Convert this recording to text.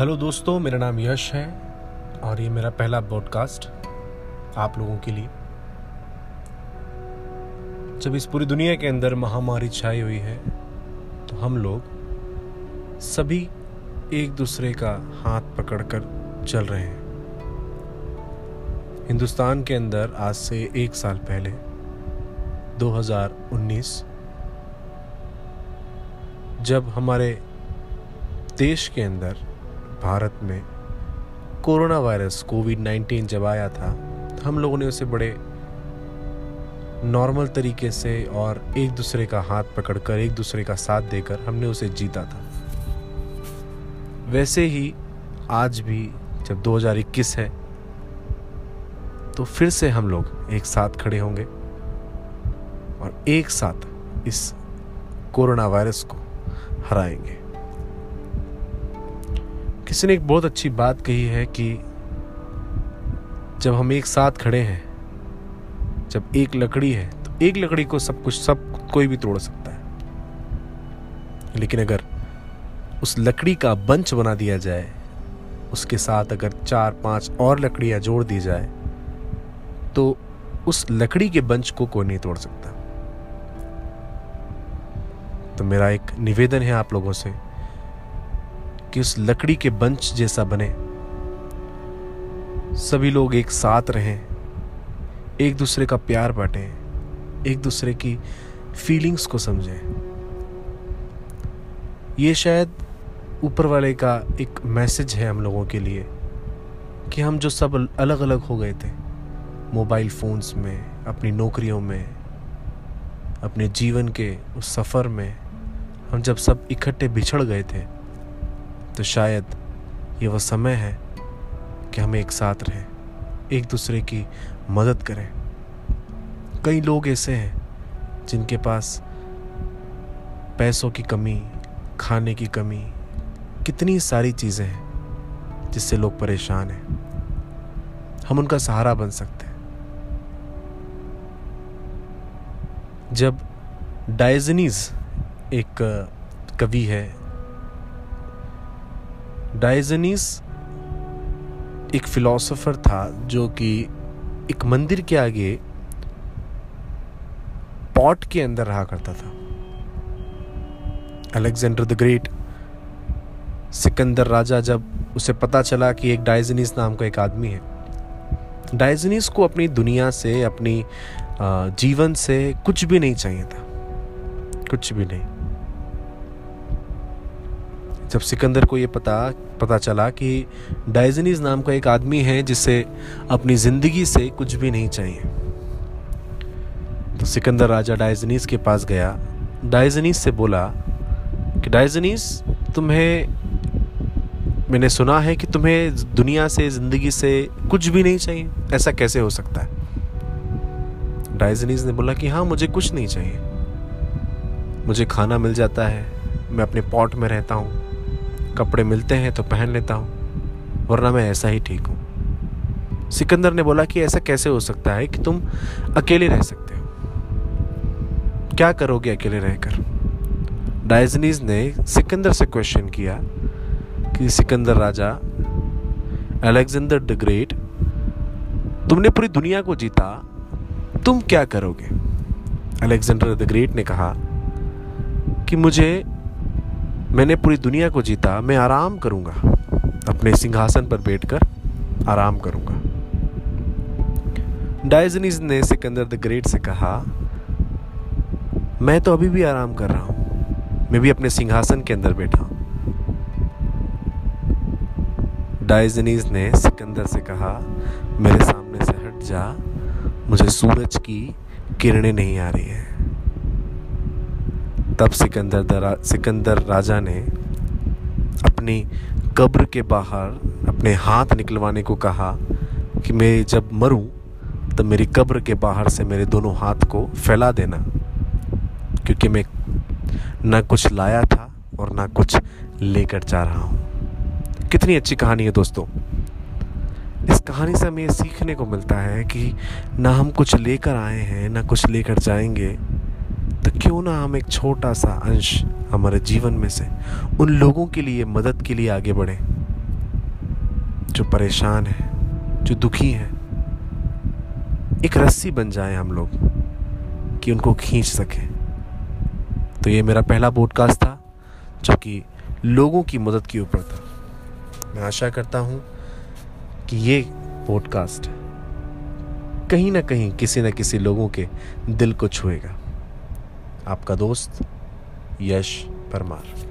Hello दोस्तों, मेरा नाम यश है और ये मेरा पहला पॉडकास्ट आप लोगों के लिए। जब इस पूरी दुनिया के अंदर महामारी छाई हुई है तो हम लोग सभी एक दूसरे का हाथ पकड़कर चल रहे हैं। हिंदुस्तान के अंदर आज से एक साल पहले 2019 जब हमारे देश के अंदर भारत में कोरोना वायरस कोविड 19 जब आया था, हम लोगों ने उसे बड़े नॉर्मल तरीके से और एक दूसरे का हाथ पकड़कर, एक दूसरे का साथ देकर हमने उसे जीता था। वैसे ही आज भी जब 2021 है तो फिर से हम लोग एक साथ खड़े होंगे और एक साथ इस कोरोना वायरस को हराएँगे। किसी ने एक बहुत अच्छी बात कही है कि जब हम एक साथ खड़े हैं, जब एक लकड़ी है तो एक लकड़ी को सब कुछ, सब कोई भी तोड़ सकता है। लेकिन अगर उस लकड़ी का बंच बना दिया जाए, उसके साथ अगर चार, पाँच और लकड़ियाँ जोड़ दी जाए तो उस लकड़ी के बंच को कोई नहीं तोड़ सकता। तो मेरा एक निवेदन है आप लोगों से कि उस लकड़ी के बंच जैसा बने। सभी लोग एक साथ रहें, एक दूसरे का प्यार बांटें, एक दूसरे की फीलिंग्स को समझें। ये शायद ऊपर वाले का एक मैसेज है हम लोगों के लिए, कि हम जो सब अलग अलग हो गए थे मोबाइल फ़ोन्स में, अपनी नौकरियों में, अपने जीवन के उस सफ़र में, हम जब सब इकट्ठे बिछड़ गए थे तो शायद ये वो समय है कि हम एक साथ रहें, एक दूसरे की मदद करें। कई लोग ऐसे हैं जिनके पास पैसों की कमी, खाने की कमी, कितनी सारी चीज़ें हैं जिससे लोग परेशान हैं। हम उनका सहारा बन सकते हैं। जब डायजनीज एक कवि है डायजनीस एक फिलोसोफर था जो कि एक मंदिर के आगे पॉट के अंदर रहा करता था। अलेक्जेंडर द ग्रेट सिकंदर राजा, जब उसे पता चला कि एक डायजनीस नाम का एक आदमी है डायजनीस को अपनी दुनिया से, अपनी जीवन से कुछ भी नहीं चाहिए था। कुछ भी नहीं। जब सिकंदर को ये पता पता चला कि डायजनीज नाम का एक आदमी है जिसे अपनी ज़िंदगी से कुछ भी नहीं चाहिए। तो सिकंदर राजा डायजनीस के पास गया। डायजनीस से बोला कि डायजनीस तुम्हें, मैंने सुना है कि तुम्हें दुनिया से, ज़िंदगी से कुछ भी नहीं चाहिए। ऐसा कैसे हो सकता है? डायजनीस ने बोला कि हाँ मुझे कुछ नहीं चाहिए। मुझे खाना मिल जाता है। मैं अपने पॉट में रहता हूँ। कपड़े मिलते हैं तो पहन लेता हूँ, वरना मैं ऐसा ही ठीक हूँ। सिकंदर ने बोला कि ऐसा कैसे हो सकता है कि तुम अकेले रह सकते हो? क्या करोगे अकेले रहकर? डायजनीज ने सिकंदर से क्वेश्चन किया कि सिकंदर राजा, अलेक्जेंडर द ग्रेट, तुमने पूरी दुनिया को जीता, तुम क्या करोगे? अलेक्जेंडर द ग्रेट ने कहा कि मुझे मैंने पूरी दुनिया को जीता, मैं आराम करूँगा। अपने सिंहासन पर बैठकर आराम करूँगा। डायजनीज ने सिकंदर द ग्रेट से कहा, मैं तो अभी भी आराम कर रहा हूँ। मैं भी अपने सिंहासन के अंदर बैठा हूँ। डायजनीज ने सिकंदर से कहा, मेरे सामने से हट जा, मुझे सूरज की किरणें नहीं आ रही है। तब सिकंदर दरा, सिकंदर राजा ने अपनी कब्र के बाहर अपने हाथ निकलवाने को कहा कि मैं जब मरूं, तब मेरी कब्र के बाहर से मेरे दोनों हाथ को फैला देना। क्योंकि मैं ना कुछ लाया था और ना कुछ लेकर जा रहा हूँ। कितनी अच्छी कहानी है दोस्तों। इस कहानी से हमें सीखने को मिलता है कि ना हम कुछ लेकर आए हैं, ना कुछ लेकर जाएँगे क्यों ना हम एक छोटा सा अंश हमारे जीवन में से उन लोगों के लिए, मदद के लिए आगे बढ़ें, जो परेशान हैं, जो दुखी हैं। एक रस्सी बन जाए हम लोग कि उनको खींच सकें। तो ये मेरा पहला पॉडकास्ट था, जो कि लोगों की मदद के ऊपर था। मैं आशा करता हूँ कि ये पॉडकास्ट कहीं ना कहीं किसी न किसी लोगों के दिल को छुएगा। आपका दोस्त यश परमार।